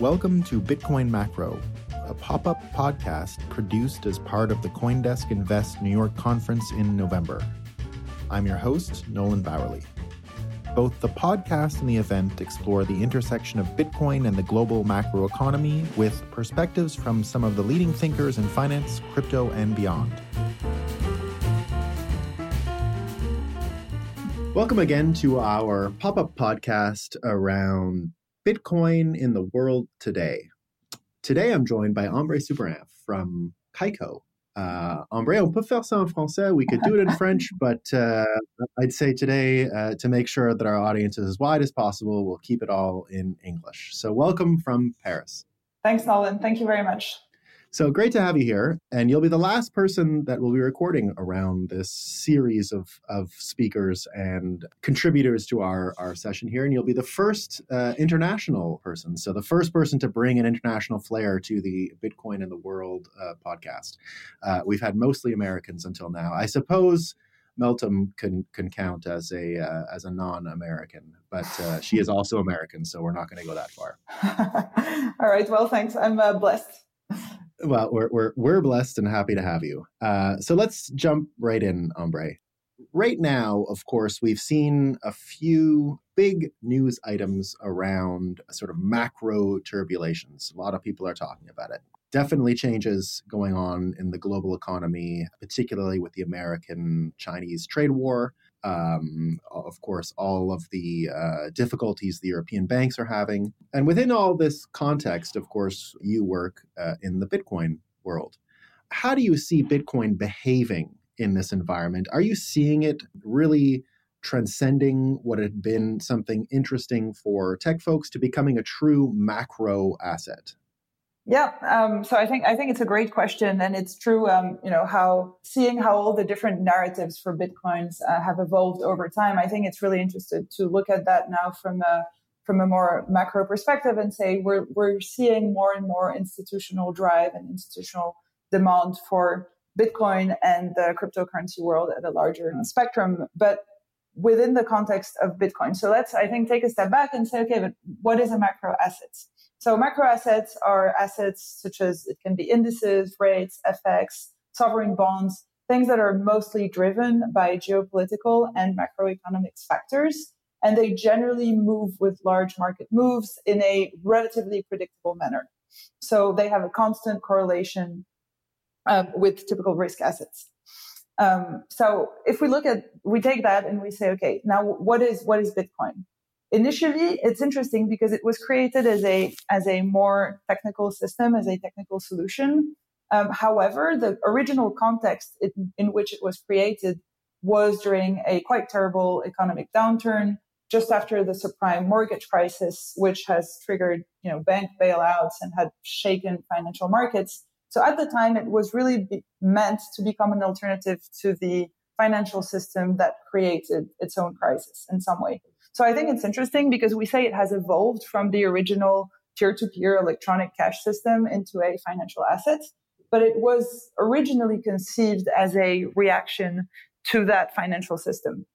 Welcome to Bitcoin Macro, a pop up podcast produced as part of the Coindesk Invest New York conference in November. I'm your host, Nolan Bauerle. Both the podcast and the event explore the intersection of Bitcoin and the global macroeconomy with perspectives from some of the leading thinkers in finance, crypto, and beyond. Welcome again to our pop up podcast around Bitcoin in the world today. Today, I'm joined by Ambre Soubiran from Kaiko. Uh, Ambre, on peut faire ça en français. We could do it in French, but uh, I'd say today, uh, to make sure that our audience is as wide as possible, we'll keep it all in English. So, welcome from Paris. Thanks, Nolan. Thank you very much. So great to have you here. And you'll be the last person that will be recording around this series of, of speakers and contributors to our, our session here. And you'll be the first uh, international person. So, the first person to bring an international flair to the Bitcoin in the World uh, podcast. Uh, we've had mostly Americans until now. I suppose. Meltem can can count as a uh, as a non-American, but uh, she is also American, so we're not going to go that far. All right. Well, thanks. I'm uh, blessed well, we're, we're, we're blessed and happy to have you. Uh, so let's jump right in, Ambre. Right now, of course, we've seen a few big news items around sort of macro turbulations. A lot of people are talking about it. Definitely changes going on in the global economy, particularly with the American Chinese trade war um, of course, all of the uh, difficulties the European banks are having. And within all this context, of course, you work uh, in the Bitcoin world. How do you see Bitcoin behaving in this environment? Are you seeing it really transcending what had been something interesting for tech folks to becoming a true macro asset? Yeah, um, so I think I think it's a great question, and it's true. Um, you know how seeing how all the different narratives for bitcoins uh, have evolved over time. I think it's really interesting to look at that now from a from a more macro perspective and say we're we're seeing more and more institutional drive and institutional demand for Bitcoin and the cryptocurrency world at a larger spectrum, but within the context of Bitcoin. So let's I think take a step back and say, okay, but what is a macro asset? So macro assets are assets such as it can be indices, rates, FX, sovereign bonds, things that are mostly driven by geopolitical and macroeconomic factors. And they generally move with large market moves in a relatively predictable manner. So they have a constant correlation um, with typical risk assets. Um, so if we look at, we take that and we say, okay, now what is what is Bitcoin? Initially it's interesting because it was created as a as a more technical system as a technical solution. Um, however the original context in, in which it was created was during a quite terrible economic downturn just after the subprime mortgage crisis which has triggered you know bank bailouts and had shaken financial markets. So at the time it was really be- meant to become an alternative to the financial system that created its own crisis in some way so I think it's interesting because we say it has evolved from the original peer to peer electronic cash system into a financial asset, but it was originally conceived as a reaction to that financial system.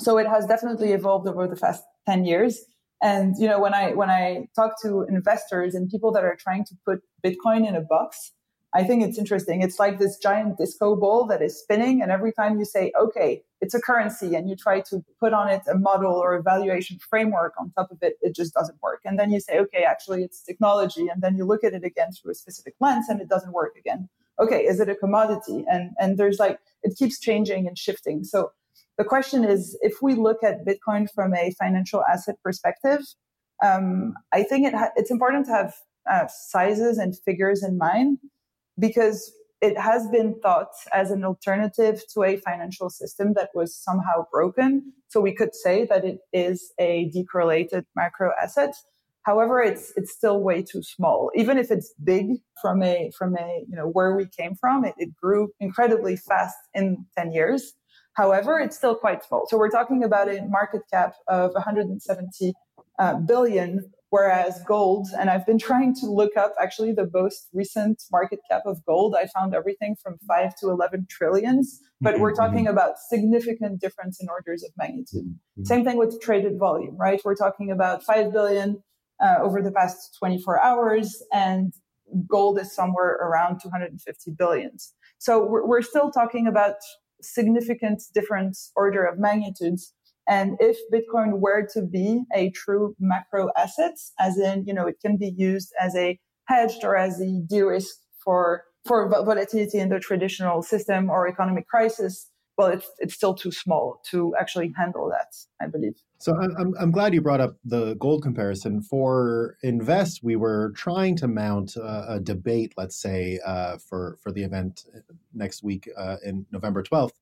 So it has definitely evolved over the past 10 years. And you know, when I when I talk to investors and people that are trying to put Bitcoin in a box, I think it's interesting. It's like this giant disco ball that is spinning. And every time you say, okay, it's a currency, and you try to put on it a model or a valuation framework on top of it, it just doesn't work. And then you say, okay, actually, it's technology. And then you look at it again through a specific lens and it doesn't work again. Okay, is it a commodity? And, and there's like, it keeps changing and shifting. So the question is if we look at Bitcoin from a financial asset perspective, um, I think it ha- it's important to have uh, sizes and figures in mind because it has been thought as an alternative to a financial system that was somehow broken. So we could say that it is a decorrelated macro asset. However, it's it's still way too small. Even if it's big from a from a you know where we came from, it, it grew incredibly fast in 10 years. However, it's still quite small. So we're talking about a market cap of 170 uh, billion Whereas gold, and I've been trying to look up actually the most recent market cap of gold. I found everything from five to 11 trillions, but mm-hmm. we're talking about significant difference in orders of magnitude. Mm-hmm. Same thing with traded volume, right? We're talking about 5 billion uh, over the past 24 hours, and gold is somewhere around 250 billions. So we're, we're still talking about significant difference order of magnitudes. And if Bitcoin were to be a true macro asset, as in, you know, it can be used as a hedged or as a de-risk for for volatility in the traditional system or economic crisis, well, it's it's still too small to actually handle that. I believe. So I'm I'm glad you brought up the gold comparison. For Invest, we were trying to mount a, a debate, let's say, uh, for for the event next week uh, in November 12th.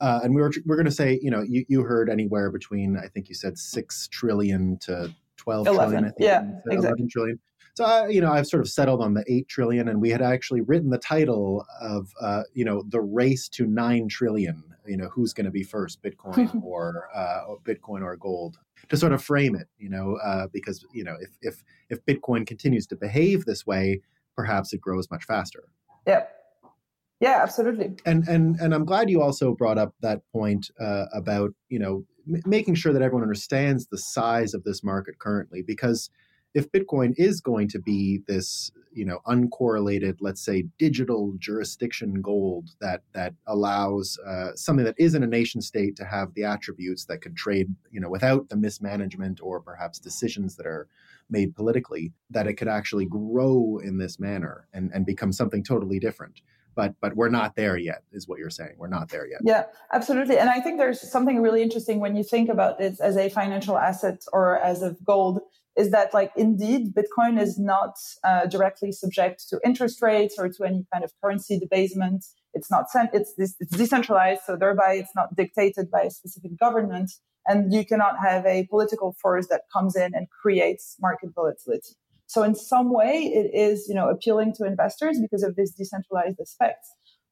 Uh, and we were we're going to say, you know, you, you heard anywhere between I think you said six trillion to twelve 11, trillion. I think yeah, exactly. eleven trillion. So I, you know, I've sort of settled on the eight trillion, and we had actually written the title of, uh, you know, the race to nine trillion. You know, who's going to be first, Bitcoin or uh, Bitcoin or gold, to sort of frame it. You know, uh, because you know, if if if Bitcoin continues to behave this way, perhaps it grows much faster. Yeah. Yeah, absolutely. And and and I'm glad you also brought up that point uh, about you know m- making sure that everyone understands the size of this market currently, because if Bitcoin is going to be this, you know, uncorrelated, let's say, digital jurisdiction gold that that allows uh, something that isn't a nation state to have the attributes that could trade, you know, without the mismanagement or perhaps decisions that are made politically, that it could actually grow in this manner and, and become something totally different but but we're not there yet is what you're saying. We're not there yet. Yeah absolutely. And i think there's something really interesting when you think about this as a financial asset or as of gold is that like indeed bitcoin is not uh, directly subject to interest rates or to any kind of currency debasement. It's not sent it's, this it's decentralized so thereby it's not dictated by a specific government. And you cannot have a political force that comes in and creates market volatility so in some way it is you know appealing to investors because of this decentralized aspect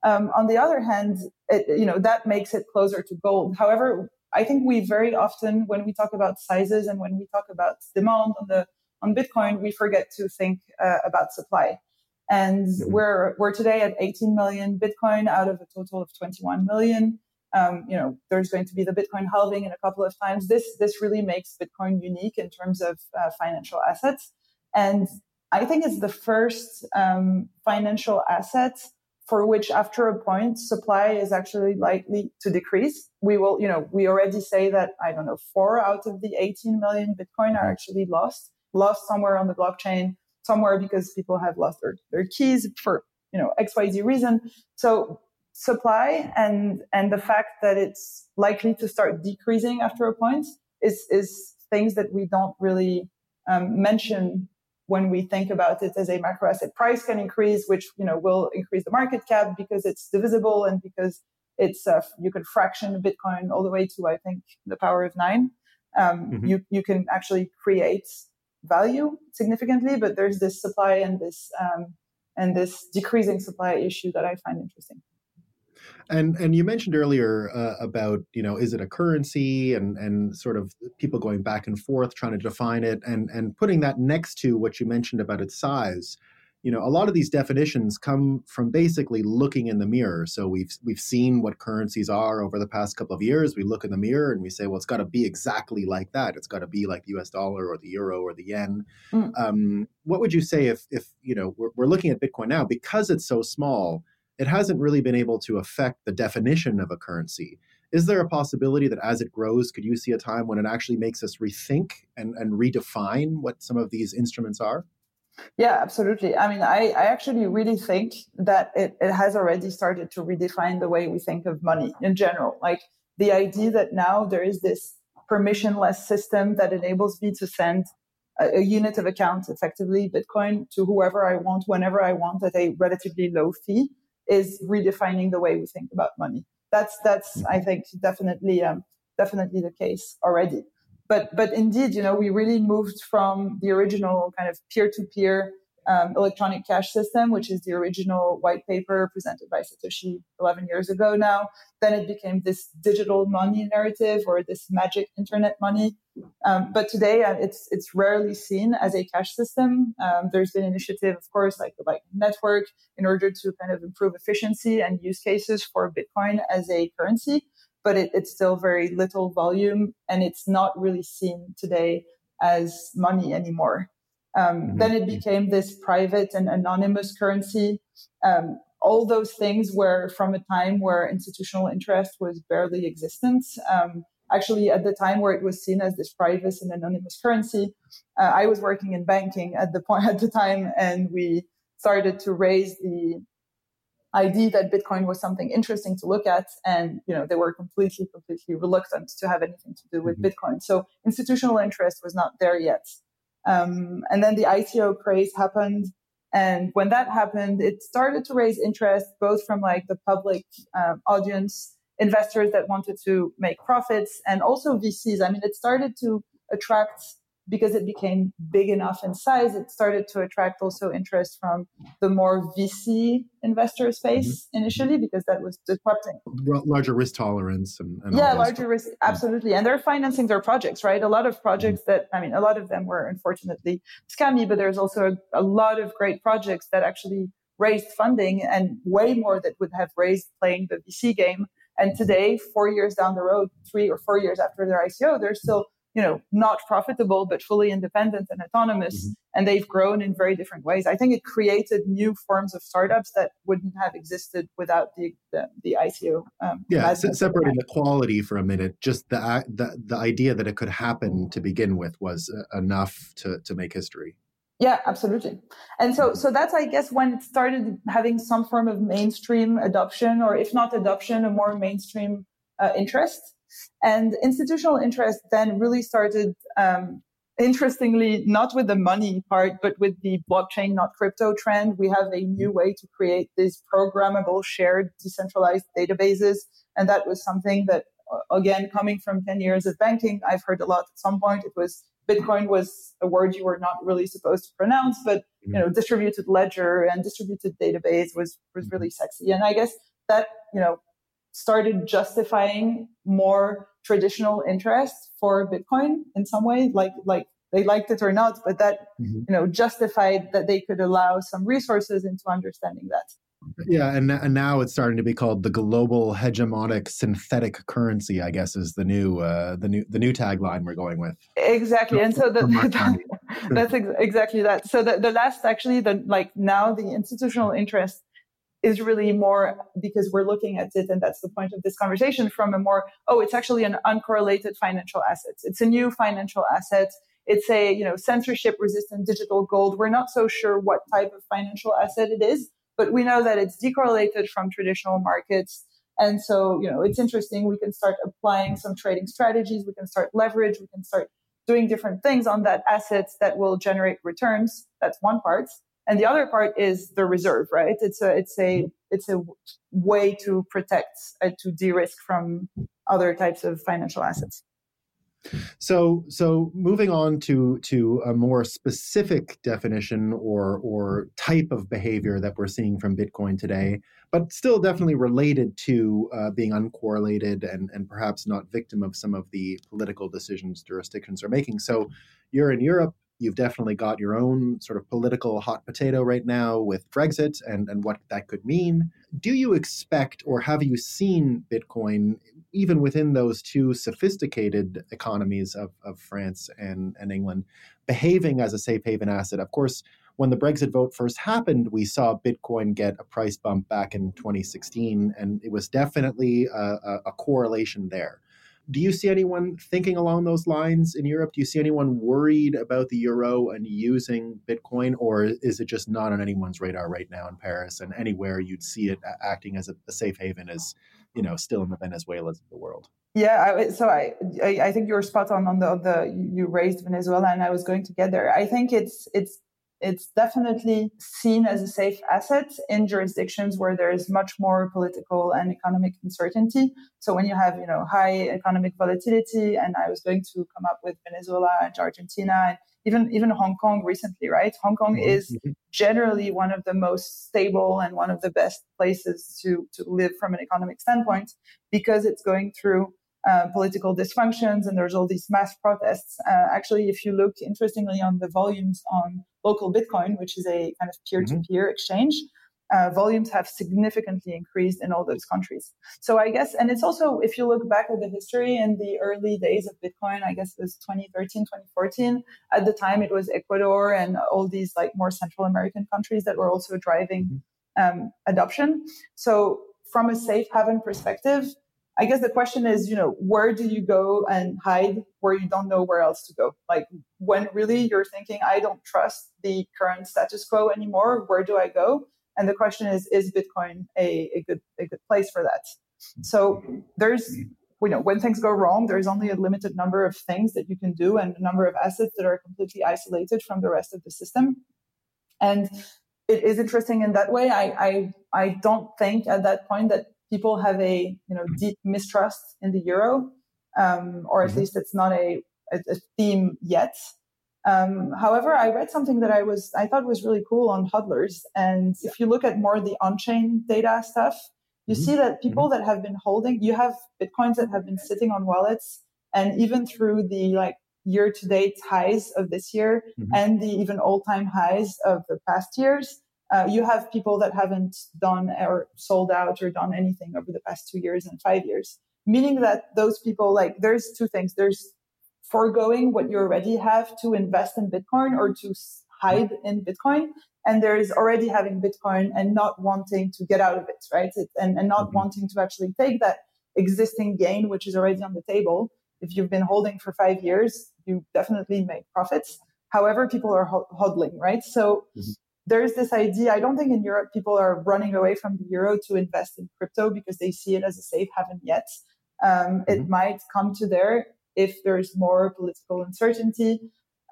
um, on the other hand it, you know that makes it closer to gold however I think we very often, when we talk about sizes and when we talk about demand on the on Bitcoin, we forget to think uh, about supply. And mm-hmm. we're we're today at 18 million Bitcoin out of a total of 21 million. Um, you know, there's going to be the Bitcoin halving in a couple of times. This this really makes Bitcoin unique in terms of uh, financial assets, and I think it's the first um, financial asset for which after a point supply is actually likely to decrease. We will, you know, we already say that, I don't know, four out of the 18 million Bitcoin are actually lost, lost somewhere on the blockchain, somewhere because people have lost their, their keys for, you know, XYZ reason. So supply and, and the fact that it's likely to start decreasing after a point is, is things that we don't really um, mention when we think about it as a macro asset price can increase, which you know will increase the market cap because it's divisible and because it's uh, you can fraction Bitcoin all the way to I think the power of nine. Um, mm-hmm. You you can actually create value significantly, but there's this supply and this um, and this decreasing supply issue that I find interesting. And and you mentioned earlier uh, about you know is it a currency and and sort of people going back and forth trying to define it and and putting that next to what you mentioned about its size. You know, a lot of these definitions come from basically looking in the mirror. So we've we've seen what currencies are over the past couple of years. We look in the mirror and we say, well, it's got to be exactly like that. It's got to be like the U.S. dollar or the euro or the yen. Mm. Um, what would you say if if you know we're, we're looking at Bitcoin now because it's so small? It hasn't really been able to affect the definition of a currency. Is there a possibility that as it grows, could you see a time when it actually makes us rethink and, and redefine what some of these instruments are? Yeah, absolutely. I mean, I, I actually really think that it, it has already started to redefine the way we think of money in general. Like the idea that now there is this permissionless system that enables me to send a, a, unit of account, effectively Bitcoin, to whoever I want, whenever I want, at a relatively low fee is redefining the way we think about money. That's that's mm-hmm. I think definitely um, definitely the case already. But but indeed, you know, we really moved from the original kind of peer to peer um, electronic cash system, which is the original white paper presented by Satoshi 11 years ago now. Then it became this digital money narrative or this magic internet money. Um, but today uh, it's it's rarely seen as a cash system. Um, there's been initiative, of course, like the Lightning Network, in order to kind of improve efficiency and use cases for Bitcoin as a currency. But it, it's still very little volume, and it's not really seen today as money anymore. Um, mm-hmm. Then it became this private and anonymous currency. Um, all those things were from a time where institutional interest was barely existent. Um, actually, at the time where it was seen as this private and anonymous currency, uh, I was working in banking at the point at the time, and we started to raise the idea that Bitcoin was something interesting to look at, and you know they were completely, completely reluctant to have anything to do with mm-hmm. Bitcoin. So institutional interest was not there yet. Um, and then the ICO craze happened, and when that happened, it started to raise interest both from like the public um, audience, investors that wanted to make profits, and also VCs. I mean, it started to attract because it became big enough in size, it started to attract also interest from the more VC investor space mm-hmm. initially, because that was disrupting. Larger risk tolerance and, and yeah, larger risk, absolutely. And they're financing their projects, right? A lot of projects mm-hmm. that, I mean, a lot of them were unfortunately scammy, but there's also a, a lot of great projects that actually raised funding and way more that would have raised playing the VC game. And today, four years down the road, three or four years after their ICO, they're still you know not profitable but fully independent and autonomous mm-hmm. and they've grown in very different ways. I think it created new forms of startups that wouldn't have existed without the the, the ico um, yeah separating the quality for a minute just the, the the idea that it could happen to begin with was uh, enough to to make history. Yeah absolutely. And so so that's i guess when it started having some form of mainstream adoption or if not adoption a more mainstream uh, interest and institutional interest then really started, um, interestingly, not with the money part, but with the blockchain, not crypto trend. We have a new way to create these programmable, shared, decentralized databases. And that was something that, uh, again, coming from 10 years of banking, I've heard a lot at some point. It was Bitcoin was a word you were not really supposed to pronounce, but you know, distributed ledger and distributed database was was really sexy. And I guess that you know started justifying more traditional interest for Bitcoin in some way, like like they liked it or not, but that mm-hmm. you know justified that they could allow some resources into understanding that. Yeah, and and now it's starting to be called the global hegemonic synthetic currency. I guess is the new uh, the new the new tagline we're going with. Exactly, and so that, that's ex- exactly that. So the, the last actually the like now the institutional interest is really more because we're looking at it, and that's the point of this conversation from a more, oh, it's actually an uncorrelated financial asset. It's a new financial asset. It's a, you know, censorship resistant digital gold. We're not so sure what type of financial asset it is, but we know that it's decorrelated from traditional markets. And so, you know, it's interesting. We can start applying some trading strategies. We can start leverage. We can start doing different things on that assets that will generate returns. That's one part and the other part is the reserve right? It's a it's a it's a way to protect uh, to de-risk from other types of financial assets. So so moving on to to a more specific definition or or type of behavior that we're seeing from bitcoin today but still definitely related to uh, being uncorrelated and and perhaps not victim of some of the political decisions jurisdictions are making. So you're in europe You've definitely got your own sort of political hot potato right now with Brexit and, and what that could mean. Do you expect or have you seen Bitcoin, even within those two sophisticated economies of, of France and, and England, behaving as a safe haven asset? Of course, when the Brexit vote first happened, we saw Bitcoin get a price bump back in 2016, and it was definitely a, a, a correlation there. Do you see anyone thinking along those lines in Europe? Do you see anyone worried about the euro and using Bitcoin, or is it just not on anyone's radar right now in Paris and anywhere you'd see it acting as a, a safe haven as you know still in the Venezuelas of the world? Yeah, I, so I, I think you're spot on on the, on the you raised Venezuela, and I was going to get there. I think it's it's it's definitely seen as a safe asset in jurisdictions where there is much more political and economic uncertainty. So when you have, you know, high economic volatility, and I was going to come up with Venezuela and Argentina and even even Hong Kong recently, right? Hong Kong mm-hmm. is mm-hmm. generally one of the most stable and one of the best places to to live from an economic standpoint because it's going through uh, political dysfunctions and there's all these mass protests. Uh, actually, if you look interestingly on the volumes on local Bitcoin, which is a kind of peer to peer exchange, uh, volumes have significantly increased in all those countries. So I guess, and it's also, if you look back at the history in the early days of Bitcoin, I guess it was 2013, 2014. At the time, it was Ecuador and all these like more Central American countries that were also driving mm-hmm. um, adoption. So from a safe haven perspective, I guess the question is, you know, where do you go and hide where you don't know where else to go? Like when really you're thinking, I don't trust the current status quo anymore, where do I go? And the question is, is Bitcoin a, a good a good place for that? So there's you know, when things go wrong, there's only a limited number of things that you can do and a number of assets that are completely isolated from the rest of the system. And it is interesting in that way. I, I, I don't think at that point that people have a you know deep mistrust in the euro, um, or at mm-hmm. least it's not a, a, a theme yet. Um, however, I read something that I was I thought was really cool on hodlers, and if you look at more the on-chain data stuff, you mm-hmm. see that people mm-hmm. that have been holding, you have bitcoins that have been sitting on wallets, and even through the like year-to-date highs of this year mm-hmm. and the even all-time highs of the past years, uh, you have people that haven't done or sold out or done anything over the past two years and five years, meaning that those people, like, there's two things. There's foregoing what you already have to invest in Bitcoin or to hide in Bitcoin. And there's already having Bitcoin and not wanting to get out of it, right? It, and, and not mm-hmm. wanting to actually take that existing gain, which is already on the table. If you've been holding for five years, you definitely make profits. However, people are hodling, right? So mm-hmm there's this idea. I don't think in Europe people are running away from the euro to invest in crypto because they see it as a safe haven yet. Um, mm-hmm. It might come to there if there's more political uncertainty.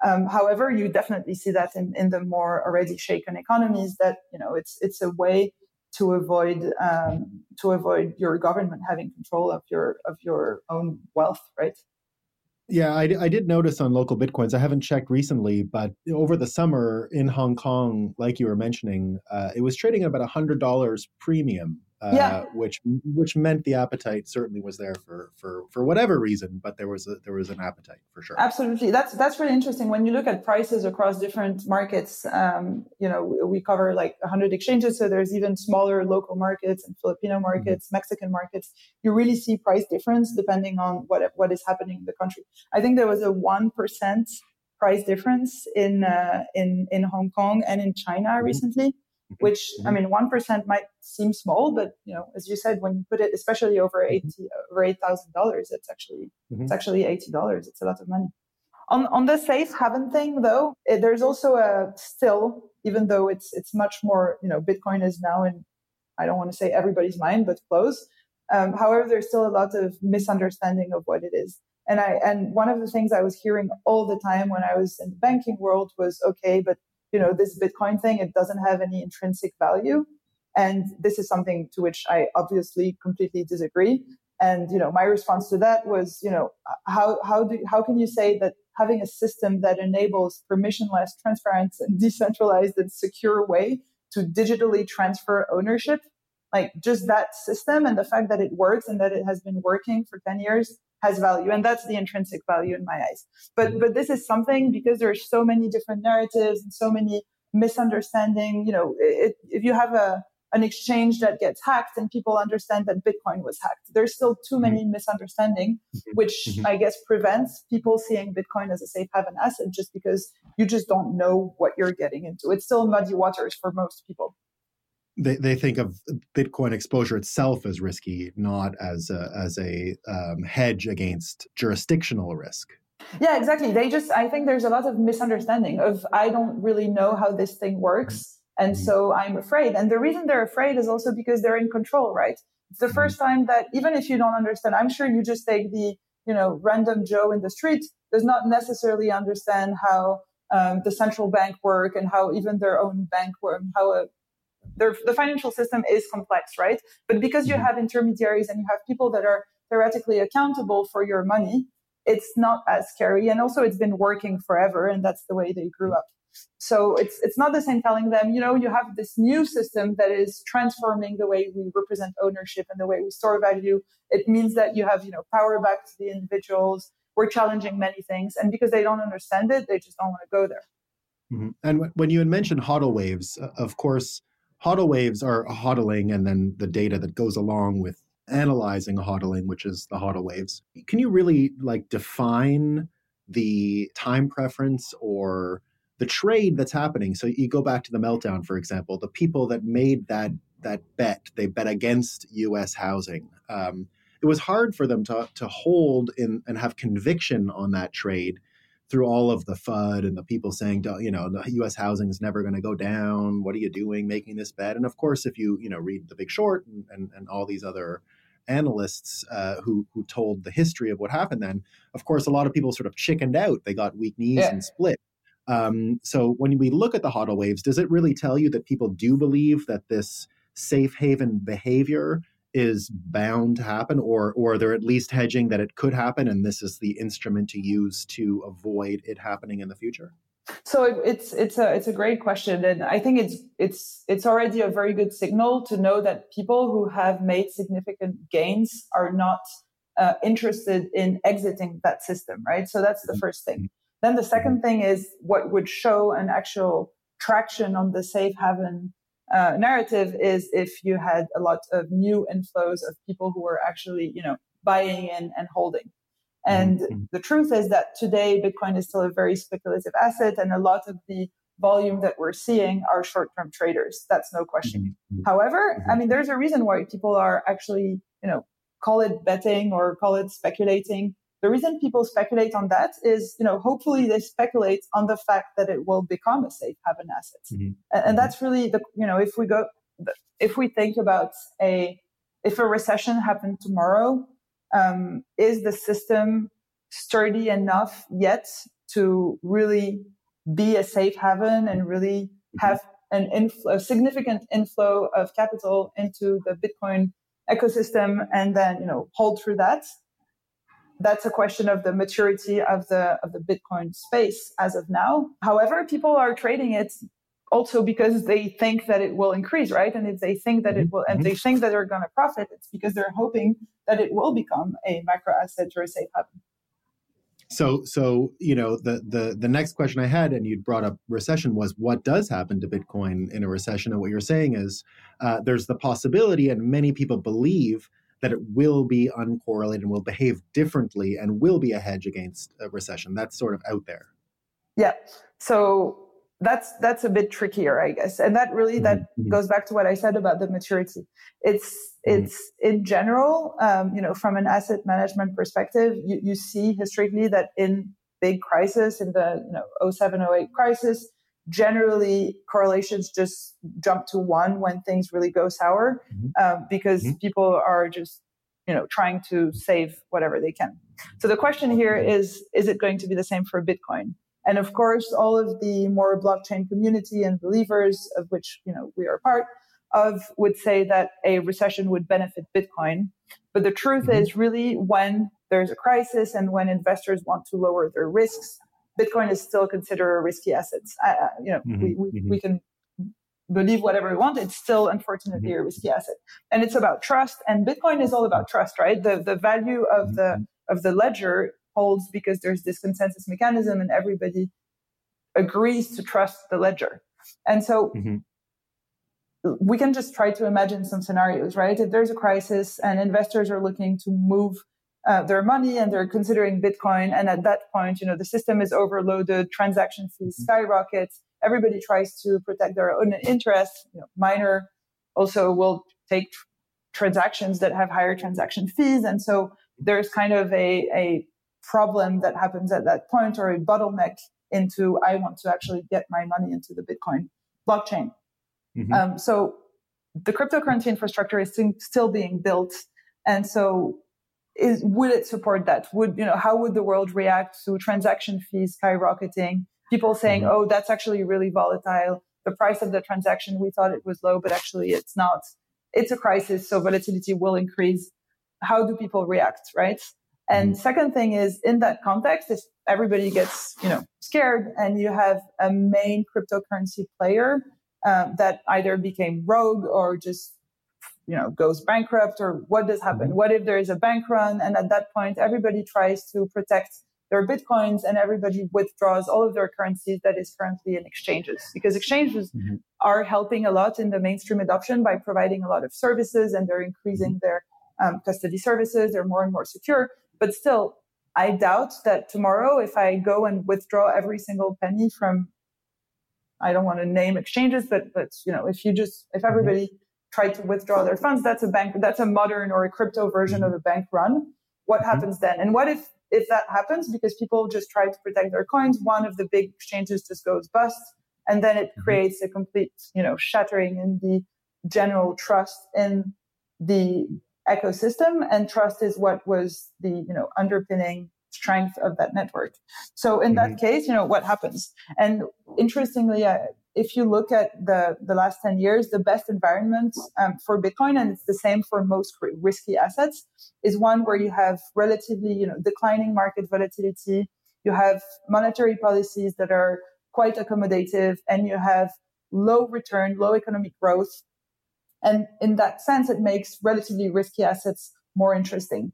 Um, however, you definitely see that in, in the more already shaken economies that you know it's it's a way to avoid um, to avoid your government having control of your of your own wealth, right? Yeah, I, I did notice on LocalBitcoins. I haven't checked recently, but over the summer in Hong Kong, like you were mentioning, uh, it was trading at about hundred dollars premium uh, yeah. which which meant the appetite certainly was there for for for whatever reason, but there was a, there was an appetite for sure. Absolutely, that's that's really interesting when you look at prices across different markets. Um, you know, we cover like 100 exchanges, so there's even smaller local markets and Filipino mm-hmm. markets, mm-hmm. Mexican markets. You really see price difference depending on what what is happening in the country. I think there was a one percent price difference in uh, in in Hong Kong and in China mm-hmm. recently which I mm-hmm. mean, one percent might seem small, but you know, as you said, when you put it, especially over mm-hmm. eighty over eight thousand dollars, it's actually mm-hmm. it's actually eighty dollars. It's a lot of money. On on the safe haven thing, though, it, there's also a still, even though it's it's much more, you know, Bitcoin is now in I don't want to say everybody's mind, but close. Um, however, there's still a lot of misunderstanding of what it is. And I and one of the things I was hearing all the time when I was in the banking world was okay, but you know, this Bitcoin thing, it doesn't have any intrinsic value. And this is something to which I obviously completely disagree. And, you know, my response to that was, you know, how, how do, how can you say that having a system that enables permissionless, transparent and decentralized and secure way to digitally transfer ownership like just that system and the fact that it works and that it has been working for 10 years has value and that's the intrinsic value in my eyes but mm-hmm. but this is something because there's so many different narratives and so many misunderstanding you know it, if you have a an exchange that gets hacked and people understand that bitcoin was hacked there's still too mm-hmm. many misunderstanding mm-hmm. which i guess prevents people seeing bitcoin as a safe haven asset just because you just don't know what you're getting into it's still muddy waters for most people they, they think of Bitcoin exposure itself as risky, not as a, as a um, hedge against jurisdictional risk. Yeah, exactly. They just, I think there's a lot of misunderstanding of I don't really know how this thing works. And mm-hmm. so I'm afraid. And the reason they're afraid is also because they're in control, right? It's the mm-hmm. first time that even if you don't understand, I'm sure you just take the, you know, random Joe in the street does not necessarily understand how um, the central bank work and how even their own bank work, how a the financial system is complex, right? But because you mm-hmm. have intermediaries and you have people that are theoretically accountable for your money, it's not as scary. And also, it's been working forever, and that's the way they grew up. So it's it's not the same telling them, you know, you have this new system that is transforming the way we represent ownership and the way we store value. It means that you have, you know, power back to the individuals. We're challenging many things, and because they don't understand it, they just don't want to go there. Mm-hmm. And when you had mentioned hodl waves, of course, hodl waves are hodling and then the data that goes along with analyzing hodling, which is the hodl waves. Can you really like define the time preference or the trade that's happening? So you go back to the meltdown, for example, the people that made that that bet, they bet against U.S. housing. Um, it was hard for them to to hold in and have conviction on that trade through all of the FUD and the people saying, you know, the U.S. housing is never going to go down. What are you doing making this bet? And of course, if you you know read The Big Short and and, and all these other analysts uh, who who told the history of what happened, then of course a lot of people sort of chickened out. They got weak knees yeah. and split. Um, so when we look at the hodl waves, does it really tell you that people do believe that this safe haven behavior is bound to happen or or they're at least hedging that it could happen and this is the instrument to use to avoid it happening in the future so it's it's a it's a great question and i think it's it's it's already a very good signal to know that people who have made significant gains are not uh, interested in exiting that system right so that's the mm-hmm. first thing then the second mm-hmm. thing is what would show an actual traction on the safe haven uh, narrative is if you had a lot of new inflows of people who were actually, you know, buying in and holding. And mm-hmm. the truth is that today Bitcoin is still a very speculative asset, and a lot of the volume that we're seeing are short-term traders. That's no question. Mm-hmm. However, mm-hmm. I mean, there's a reason why people are actually, you know, call it betting or call it speculating the reason people speculate on that is, you know, hopefully they speculate on the fact that it will become a safe haven asset. Mm-hmm. And, and mm-hmm. that's really the, you know, if we go, if we think about a, if a recession happened tomorrow, um, is the system sturdy enough yet to really be a safe haven and really mm-hmm. have an inflow, a significant inflow of capital into the Bitcoin ecosystem and then, you know, hold through that? That's a question of the maturity of the of the Bitcoin space as of now. However, people are trading it also because they think that it will increase, right? And if they think that it will, and they think that they're going to profit, it's because they're hoping that it will become a macro asset or a safe haven. So, so you know, the the the next question I had, and you brought up recession, was what does happen to Bitcoin in a recession? And what you're saying is, uh, there's the possibility, and many people believe that it will be uncorrelated and will behave differently and will be a hedge against a recession. That's sort of out there. Yeah. So that's that's a bit trickier, I guess. And that really that mm-hmm. goes back to what I said about the maturity. It's mm-hmm. it's in general, um, you know, from an asset management perspective, you, you see historically that in big crisis, in the you know 07, 08 crisis, generally correlations just jump to one when things really go sour mm-hmm. um, because mm-hmm. people are just you know trying to save whatever they can so the question here is is it going to be the same for bitcoin and of course all of the more blockchain community and believers of which you know we are part of would say that a recession would benefit bitcoin but the truth mm-hmm. is really when there's a crisis and when investors want to lower their risks Bitcoin is still considered a risky asset. Uh, you know, mm-hmm, we, we, mm-hmm. we, can believe whatever we want. It's still, unfortunately, mm-hmm. a risky asset. And it's about trust. And Bitcoin is all about trust, right? The, the value of the, mm-hmm. of the ledger holds because there's this consensus mechanism and everybody agrees to trust the ledger. And so mm-hmm. we can just try to imagine some scenarios, right? If there's a crisis and investors are looking to move uh, their money and they're considering Bitcoin. And at that point, you know, the system is overloaded, transaction fees mm-hmm. skyrocket. Everybody tries to protect their own interests. You know, miner also will take tr- transactions that have higher transaction fees. And so there's kind of a, a problem that happens at that point or a bottleneck into I want to actually get my money into the Bitcoin blockchain. Mm-hmm. Um, so the cryptocurrency infrastructure is still being built. And so is would it support that? Would you know how would the world react to transaction fees skyrocketing? People saying, mm-hmm. "Oh, that's actually really volatile. The price of the transaction we thought it was low, but actually it's not. It's a crisis, so volatility will increase." How do people react, right? And mm-hmm. second thing is in that context, if everybody gets you know scared and you have a main cryptocurrency player um, that either became rogue or just you know goes bankrupt or what does happen mm-hmm. what if there is a bank run and at that point everybody tries to protect their bitcoins and everybody withdraws all of their currencies that is currently in exchanges because exchanges mm-hmm. are helping a lot in the mainstream adoption by providing a lot of services and they're increasing mm-hmm. their um, custody services. They're more and more secure. But still, I doubt that tomorrow, if I go and withdraw every single penny from, I don't want to name exchanges, but but you know, if you just if mm-hmm. everybody mm-hmm. Tried to withdraw their funds, that's a bank, that's a modern or a crypto version of a bank run. What mm-hmm. happens then? And what if if that happens because people just try to protect their coins, one of the big exchanges just goes bust, and then it mm-hmm. creates a complete you know shattering in the general trust in the ecosystem and trust is what was the you know underpinning strength of that network so in mm-hmm. that case you know what happens and interestingly if you look at the the last 10 years the best environment um, for bitcoin and it's the same for most risky assets is one where you have relatively you know declining market volatility you have monetary policies that are quite accommodative and you have low return low economic growth and in that sense, it makes relatively risky assets more interesting.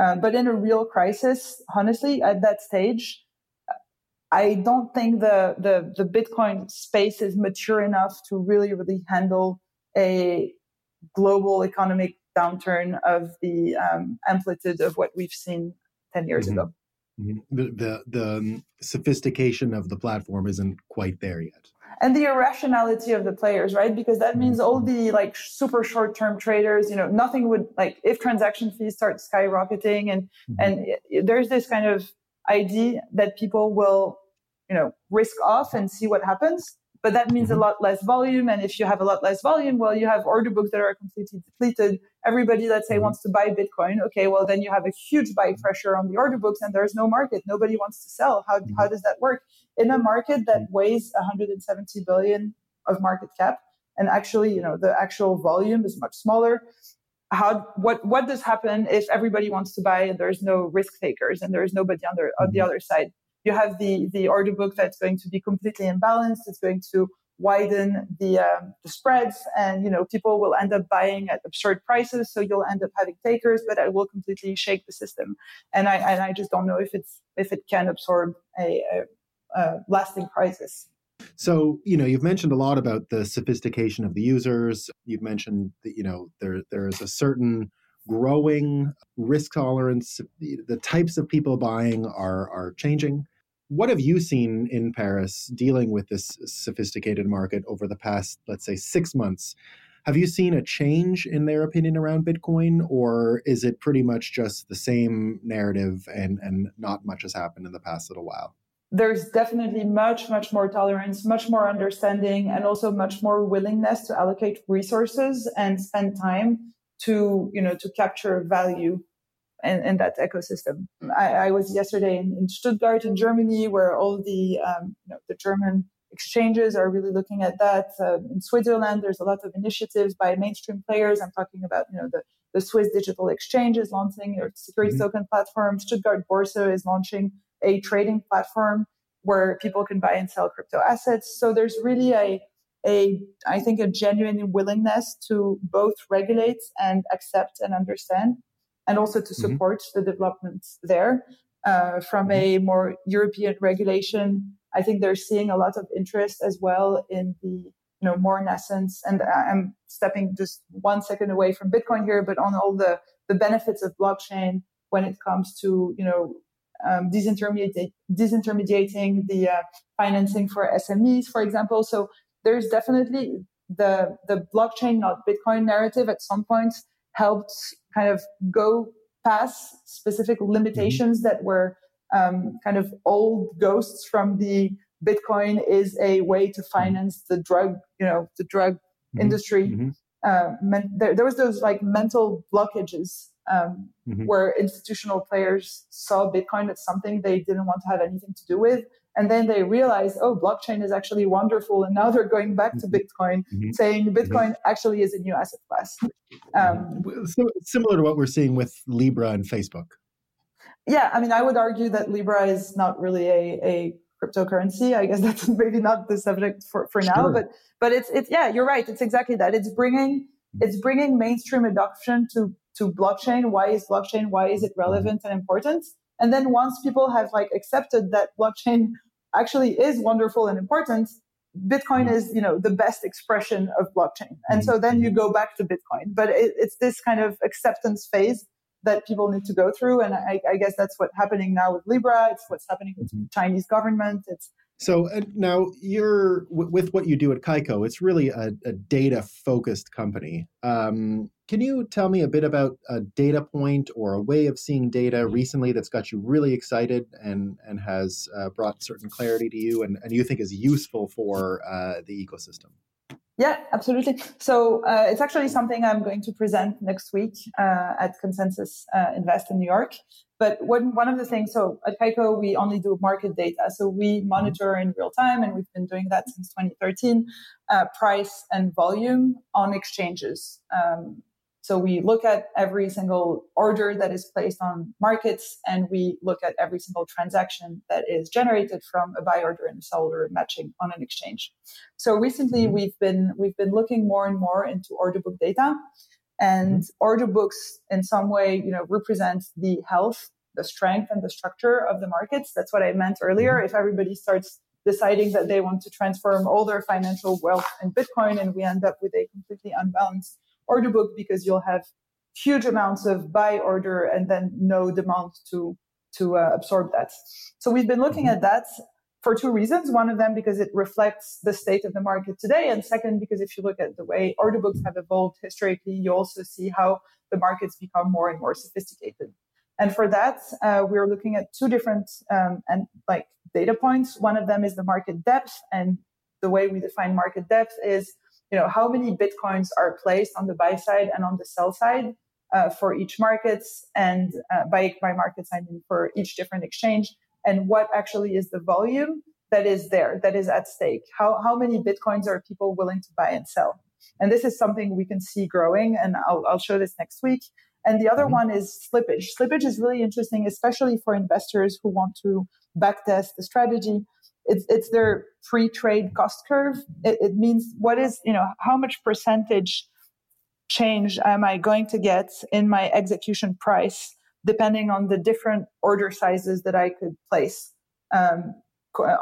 Uh, but in a real crisis, honestly, at that stage, I don't think the, the, the Bitcoin space is mature enough to really, really handle a global economic downturn of the um, amplitude of what we've seen 10 years mm-hmm. ago. Mm-hmm. The, the, the um, sophistication of the platform isn't quite there yet and the irrationality of the players, right? Because that means all mm-hmm. the like super short term traders, you know, nothing would like if transaction fees start skyrocketing and mm-hmm. and it, there's this kind of idea that people will, you know, risk off and see what happens but that means mm-hmm. a lot less volume. And if you have a lot less volume, well, you have order books that are completely depleted. Everybody, let's say, mm-hmm. wants to buy Bitcoin. Okay, well, then you have a huge buy mm-hmm. pressure on the order books and there's no market. Nobody wants to sell. How, mm-hmm. how does that work? In a market that mm-hmm. weighs 170 billion of market cap, and actually, you know, the actual volume is much smaller. How what what does happen if everybody wants to buy and there's no risk takers and there's nobody on the on the mm-hmm. other side? You have the the order book that's going to be completely imbalanced. It's going to widen the, um, the spreads, and you know people will end up buying at absurd prices. So you'll end up having takers, but it will completely shake the system. And I and I just don't know if it's if it can absorb a, a, a lasting crisis. So, you know, you've mentioned a lot about the sophistication of the users. You've mentioned that, you know, there there is a certain growing risk tolerance. The, types of people buying are are changing. What have you seen in Paris dealing with this sophisticated market over the past, let's say, six months? Have you seen a change in their opinion around Bitcoin, or is it pretty much just the same narrative and, and not much has happened in the past little while? There's definitely much, much more tolerance, much more understanding, and also much more willingness to allocate resources and spend time to, you know, to capture value in, in that ecosystem. I, I, was yesterday in, in, Stuttgart in Germany, where all the um, you know, the German exchanges are really looking at that. Uh, in Switzerland, there's a lot of initiatives by mainstream players. I'm talking about you know the, the Swiss digital exchange is launching their security mm-hmm. token platform. Stuttgart Börse is launching a trading platform where people can buy and sell crypto assets. So there's really a a I think a genuine willingness to both regulate and accept and understand and also to mm-hmm. support mm-hmm. the developments there. Uh, from mm-hmm. a more European regulation, I think they're seeing a lot of interest as well in the you know more nascent. And I'm stepping just one second away from Bitcoin here, but on all the the benefits of blockchain when it comes to you know um, disintermediate, disintermediating the uh, financing for SMEs, for example. So there's definitely the the blockchain, not Bitcoin narrative at some points helped kind of go past specific limitations mm-hmm. that were um, kind of old ghosts from the Bitcoin is a way to mm-hmm. finance the drug, you know, the drug mm-hmm. industry. Mm-hmm. Uh, men- there, there, was those like mental blockages um, mm-hmm. where institutional players saw Bitcoin as something they didn't want to have anything to do with, and then they realize, oh, blockchain is actually wonderful. And now they're going back to mm-hmm. Bitcoin, mm-hmm. saying mm-hmm. Bitcoin mm-hmm. actually is a new asset class. Um, so, similar to what we're seeing with Libra and Facebook. Yeah, I mean, I would argue that Libra is not really a, a cryptocurrency. I guess that's maybe not the subject for, for sure. now, but but it's it's yeah, you're right. It's exactly that. It's bringing it's bringing mainstream adoption to to blockchain. Why is blockchain? Why is it mm-hmm. relevant and important? And then once people have like accepted that blockchain actually is wonderful and important, Bitcoin is, you know, the best expression of blockchain. And so then you go back to Bitcoin. But it, it's this kind of acceptance phase that people need to go through. And I, I, guess that's what's happening now with Libra. It's what's happening with the Chinese government. It's so uh, now you're w- with what you do at Kaiko. It's really a, a data focused company. Um, can you tell me a bit about a data point or a way of seeing data recently that's got you really excited and and has uh, brought certain clarity to you and, and you think is useful for uh, the ecosystem? Yeah, absolutely. So uh, it's actually something I'm going to present next week uh, at Consensus uh, Invest in New York. But one, one of the things, so at Kaiko, we only do market data. So we mm-hmm. monitor in real time, and we've been doing that since 2013, uh, price and volume on exchanges. Um, so we look at every single order that is placed on markets and we look at every single transaction that is generated from a buy order and a sell order matching on an exchange. So recently mm-hmm. we've been we've been looking more and more into order book data and mm-hmm. order books in some way, you know, represent the health, the strength and the structure of the markets. That's what I meant earlier. Mm-hmm. If everybody starts deciding that they want to transform all their financial wealth in Bitcoin and we end up with a completely unbalanced order book because you'll have huge amounts of buy order and then no demand to to uh, absorb that. So we've been looking mm-hmm. at that for two reasons. One of them because it reflects the state of the market today, and second because if you look at the way order books have evolved historically, you also see how the markets become more and more sophisticated. And for that, uh, we're looking at two different um, and like data points. One of them is the market depth, and the way we define market depth is you know, how many Bitcoins are placed on the buy side and on the sell side uh, for each markets and uh, by, by markets, I mean for each different exchange and what actually is the volume that is there, that is at stake. How, how many Bitcoins are people willing to buy and sell? And this is something we can see growing and I'll, I'll show this next week. And the other mm-hmm. one is slippage. Slippage is really interesting, especially for investors who want to backtest the strategy it's it's their free trade cost curve. It, it means what is you know how much percentage change am I going to get in my execution price depending on the different order sizes that I could place um,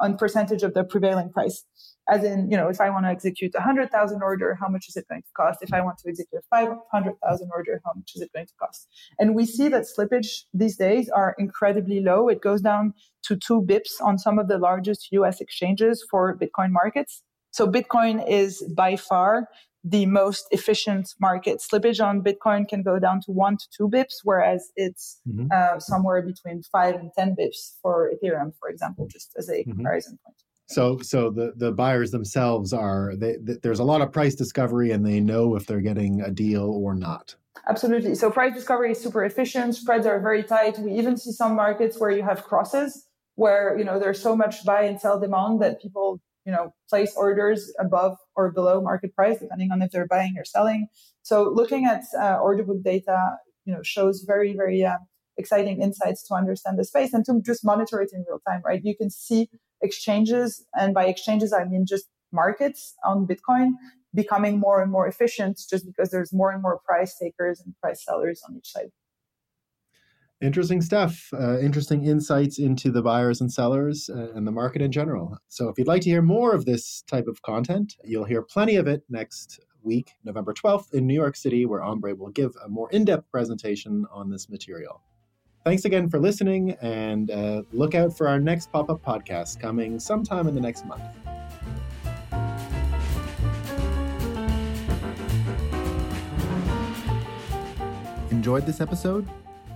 on percentage of the prevailing price as in, you know, if I want to execute a 100,000 order, how much is it going to cost? If I want to execute a 500,000 order, how much is it going to cost? And we see that slippage these days are incredibly low. It goes down to two bips on some of the largest US exchanges for Bitcoin markets. So Bitcoin is by far the most efficient market. Slippage on Bitcoin can go down to one to two bips, whereas it's mm-hmm. uh, somewhere between five and 10 bips for Ethereum, for example, just as a mm-hmm. comparison point. So, so the, the buyers themselves are they, there's a lot of price discovery, and they know if they're getting a deal or not. Absolutely. So price discovery is super efficient. Spreads are very tight. We even see some markets where you have crosses, where you know there's so much buy and sell demand that people you know place orders above or below market price, depending on if they're buying or selling. So looking at uh, order book data, you know, shows very very uh, exciting insights to understand the space and to just monitor it in real time. Right? You can see exchanges, and by exchanges, I mean just markets on Bitcoin becoming more and more efficient just because there's more and more price takers and price sellers on each side. Interesting stuff. Uh, interesting insights into the buyers and sellers uh, and the market in general. So, if you'd like to hear more of this type of content, you'll hear plenty of it next week, November 12th, in New York City, where Ambre will give a more in depth presentation on this material. Thanks again for listening, and uh, look out for our next pop up podcast coming sometime in the next month. Enjoyed this episode?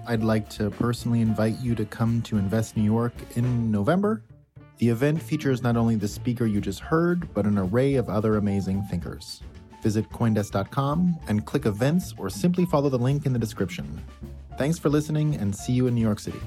I'd like to personally invite you to come to Invest New York in November. The event features not only the speaker you just heard, but an array of other amazing thinkers. Visit Coindesk.com and click events or simply follow the link in the description. Thanks for listening and see you in New York City.